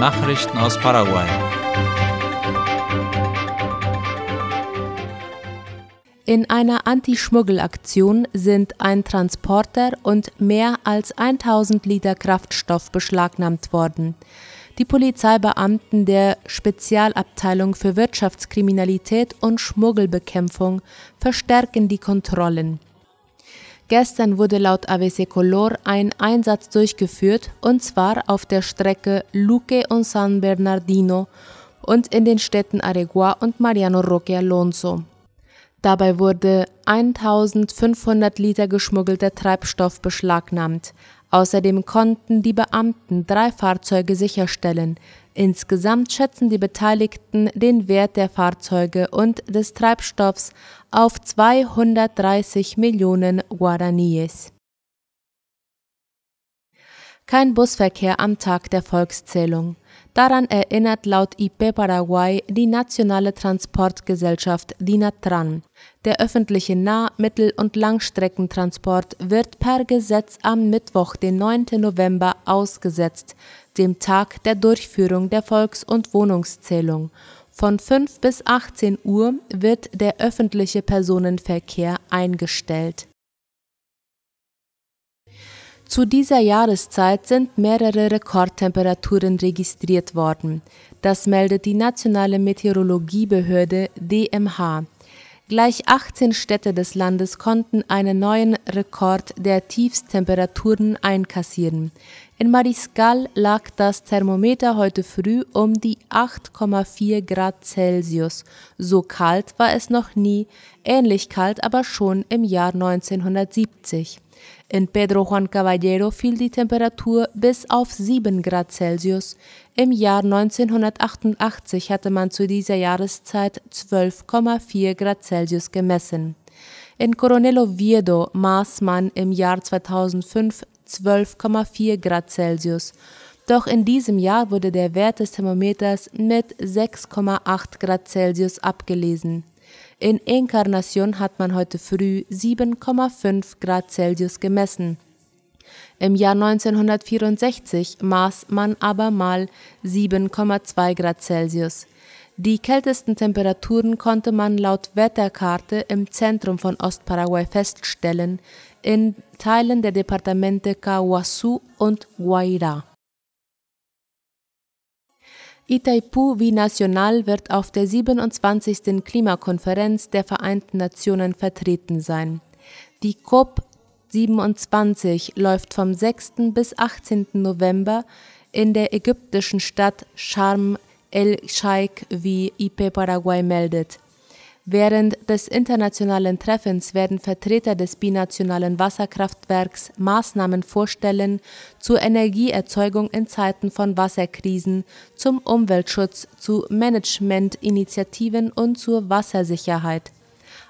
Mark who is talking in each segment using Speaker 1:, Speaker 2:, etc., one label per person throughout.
Speaker 1: Nachrichten aus Paraguay.
Speaker 2: In einer Anti-Schmuggel-Aktion sind ein Transporter und mehr als 1000 Liter Kraftstoff beschlagnahmt worden. Die Polizeibeamten der Spezialabteilung für Wirtschaftskriminalität und Schmuggelbekämpfung verstärken die Kontrollen. Gestern wurde laut ABC Color ein Einsatz durchgeführt, und zwar auf der Strecke Luque und San Bernardino und in den Städten Aregua und Mariano Roque Alonso. Dabei wurde 1500 Liter geschmuggelter Treibstoff beschlagnahmt. Außerdem konnten die Beamten drei Fahrzeuge sicherstellen. Insgesamt schätzen die Beteiligten den Wert der Fahrzeuge und des Treibstoffs auf 230 Millionen Guaraníes. Kein Busverkehr am Tag der Volkszählung. Daran erinnert laut IP Paraguay die nationale Transportgesellschaft DINATRAN. Der öffentliche Nah-, Mittel- und Langstreckentransport wird per Gesetz am Mittwoch, den 9. November, ausgesetzt, dem Tag der Durchführung der Volks- und Wohnungszählung. Von 5 bis 18 Uhr wird der öffentliche Personenverkehr eingestellt zu dieser Jahreszeit sind mehrere Rekordtemperaturen registriert worden. Das meldet die nationale Meteorologiebehörde DMH. Gleich 18 Städte des Landes konnten einen neuen Rekord der Tiefstemperaturen einkassieren. In Mariscal lag das Thermometer heute früh um die 8,4 Grad Celsius. So kalt war es noch nie, ähnlich kalt aber schon im Jahr 1970. In Pedro Juan Caballero fiel die Temperatur bis auf 7 Grad Celsius. Im Jahr 1988 hatte man zu dieser Jahreszeit 12,4 Grad Celsius gemessen. In Coronel Oviedo maß man im Jahr 2005 12,4 Grad Celsius. Doch in diesem Jahr wurde der Wert des Thermometers mit 6,8 Grad Celsius abgelesen. In Encarnacion hat man heute früh 7,5 Grad Celsius gemessen. Im Jahr 1964 maß man aber mal 7,2 Grad Celsius. Die kältesten Temperaturen konnte man laut Wetterkarte im Zentrum von Ostparaguay feststellen, in Teilen der Departemente Caguazú und Guairá. Itaipu wie National wird auf der 27. Klimakonferenz der Vereinten Nationen vertreten sein. Die COP 27 läuft vom 6. bis 18. November in der ägyptischen Stadt Sharm el-Sheikh, wie IP Paraguay meldet. Während des internationalen Treffens werden Vertreter des binationalen Wasserkraftwerks Maßnahmen vorstellen zur Energieerzeugung in Zeiten von Wasserkrisen, zum Umweltschutz, zu Managementinitiativen und zur Wassersicherheit.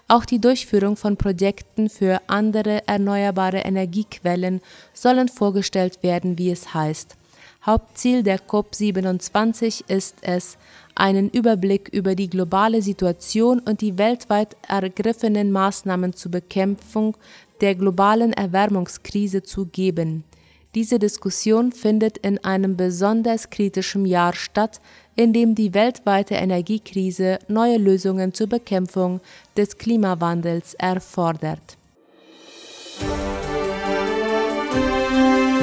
Speaker 2: Auch die Durchführung von Projekten für andere erneuerbare Energiequellen sollen vorgestellt werden, wie es heißt. Hauptziel der COP27 ist es, einen Überblick über die globale Situation und die weltweit ergriffenen Maßnahmen zur Bekämpfung der globalen Erwärmungskrise zu geben. Diese Diskussion findet in einem besonders kritischen Jahr statt, in dem die weltweite Energiekrise neue Lösungen zur Bekämpfung des Klimawandels erfordert.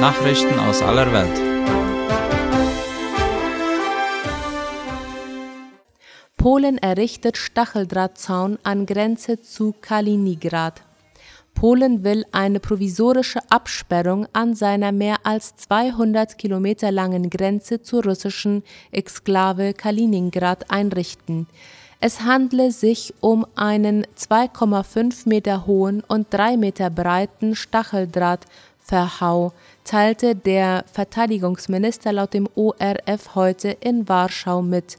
Speaker 1: Nachrichten aus aller Welt.
Speaker 2: Polen errichtet Stacheldrahtzaun an Grenze zu Kaliningrad. Polen will eine provisorische Absperrung an seiner mehr als 200 Kilometer langen Grenze zur russischen Exklave Kaliningrad einrichten. Es handle sich um einen 2,5 Meter hohen und 3 Meter breiten Stacheldrahtverhau, teilte der Verteidigungsminister laut dem ORF heute in Warschau mit.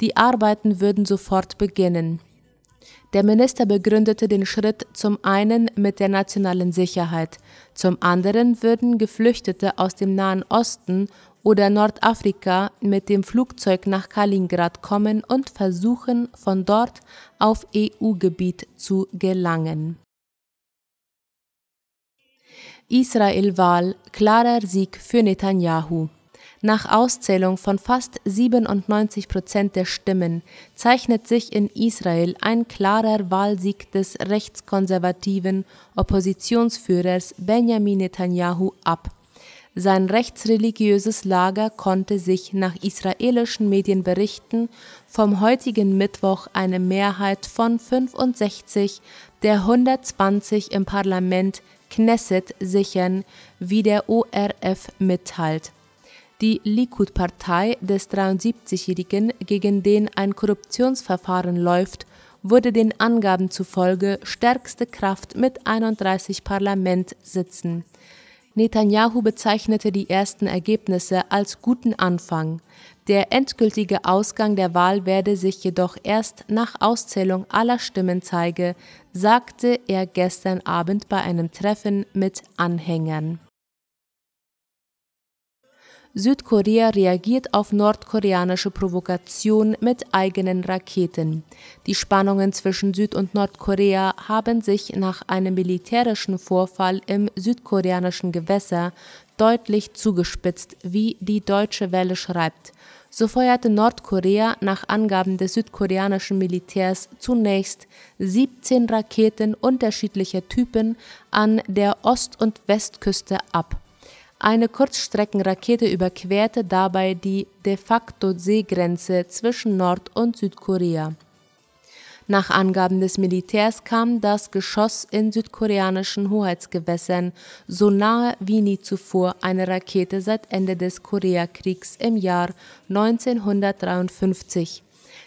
Speaker 2: Die Arbeiten würden sofort beginnen. Der Minister begründete den Schritt zum einen mit der nationalen Sicherheit, zum anderen würden Geflüchtete aus dem Nahen Osten oder Nordafrika mit dem Flugzeug nach Kaliningrad kommen und versuchen, von dort auf EU-Gebiet zu gelangen. Israel-Wahl, klarer Sieg für Netanyahu. Nach Auszählung von fast 97 Prozent der Stimmen zeichnet sich in Israel ein klarer Wahlsieg des rechtskonservativen Oppositionsführers Benjamin Netanyahu ab. Sein rechtsreligiöses Lager konnte sich nach israelischen Medienberichten vom heutigen Mittwoch eine Mehrheit von 65 der 120 im Parlament Knesset sichern, wie der ORF mitteilt. Die Likud-Partei des 73-Jährigen, gegen den ein Korruptionsverfahren läuft, wurde den Angaben zufolge stärkste Kraft mit 31 Parlamentssitzen. Netanyahu bezeichnete die ersten Ergebnisse als guten Anfang. Der endgültige Ausgang der Wahl werde sich jedoch erst nach Auszählung aller Stimmen zeigen, sagte er gestern Abend bei einem Treffen mit Anhängern. Südkorea reagiert auf nordkoreanische Provokation mit eigenen Raketen. Die Spannungen zwischen Süd- und Nordkorea haben sich nach einem militärischen Vorfall im südkoreanischen Gewässer deutlich zugespitzt, wie die Deutsche Welle schreibt. So feuerte Nordkorea nach Angaben des südkoreanischen Militärs zunächst 17 Raketen unterschiedlicher Typen an der Ost- und Westküste ab. Eine Kurzstreckenrakete überquerte dabei die de facto Seegrenze zwischen Nord- und Südkorea. Nach Angaben des Militärs kam das Geschoss in südkoreanischen Hoheitsgewässern so nahe wie nie zuvor eine Rakete seit Ende des Koreakriegs im Jahr 1953.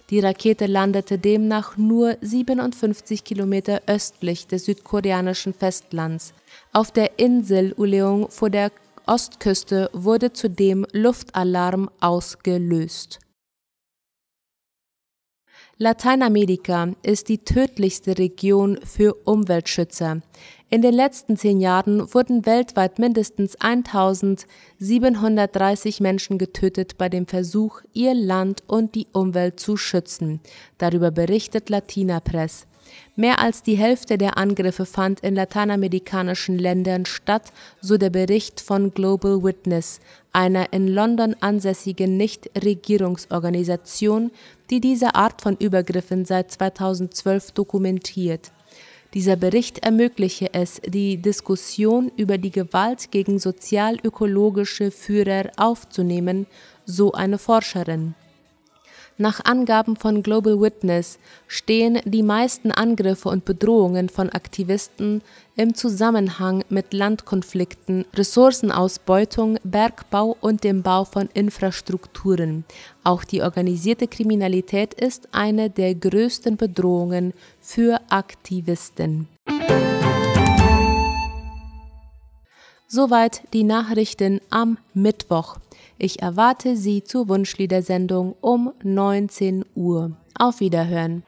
Speaker 2: Die Rakete landete demnach nur 57 Kilometer östlich des südkoreanischen Festlands. Auf der Insel Uleong vor der Ostküste wurde zudem Luftalarm ausgelöst. Lateinamerika ist die tödlichste Region für Umweltschützer. In den letzten zehn Jahren wurden weltweit mindestens 1730 Menschen getötet bei dem Versuch, ihr Land und die Umwelt zu schützen. Darüber berichtet Latina Press. Mehr als die Hälfte der Angriffe fand in lateinamerikanischen Ländern statt, so der Bericht von Global Witness, einer in London ansässigen Nichtregierungsorganisation, die diese Art von Übergriffen seit 2012 dokumentiert. Dieser Bericht ermögliche es, die Diskussion über die Gewalt gegen sozial-ökologische Führer aufzunehmen, so eine Forscherin. Nach Angaben von Global Witness stehen die meisten Angriffe und Bedrohungen von Aktivisten im Zusammenhang mit Landkonflikten, Ressourcenausbeutung, Bergbau und dem Bau von Infrastrukturen. Auch die organisierte Kriminalität ist eine der größten Bedrohungen für Aktivisten. Soweit die Nachrichten am Mittwoch. Ich erwarte Sie zur Wunschliedersendung um 19 Uhr. Auf Wiederhören.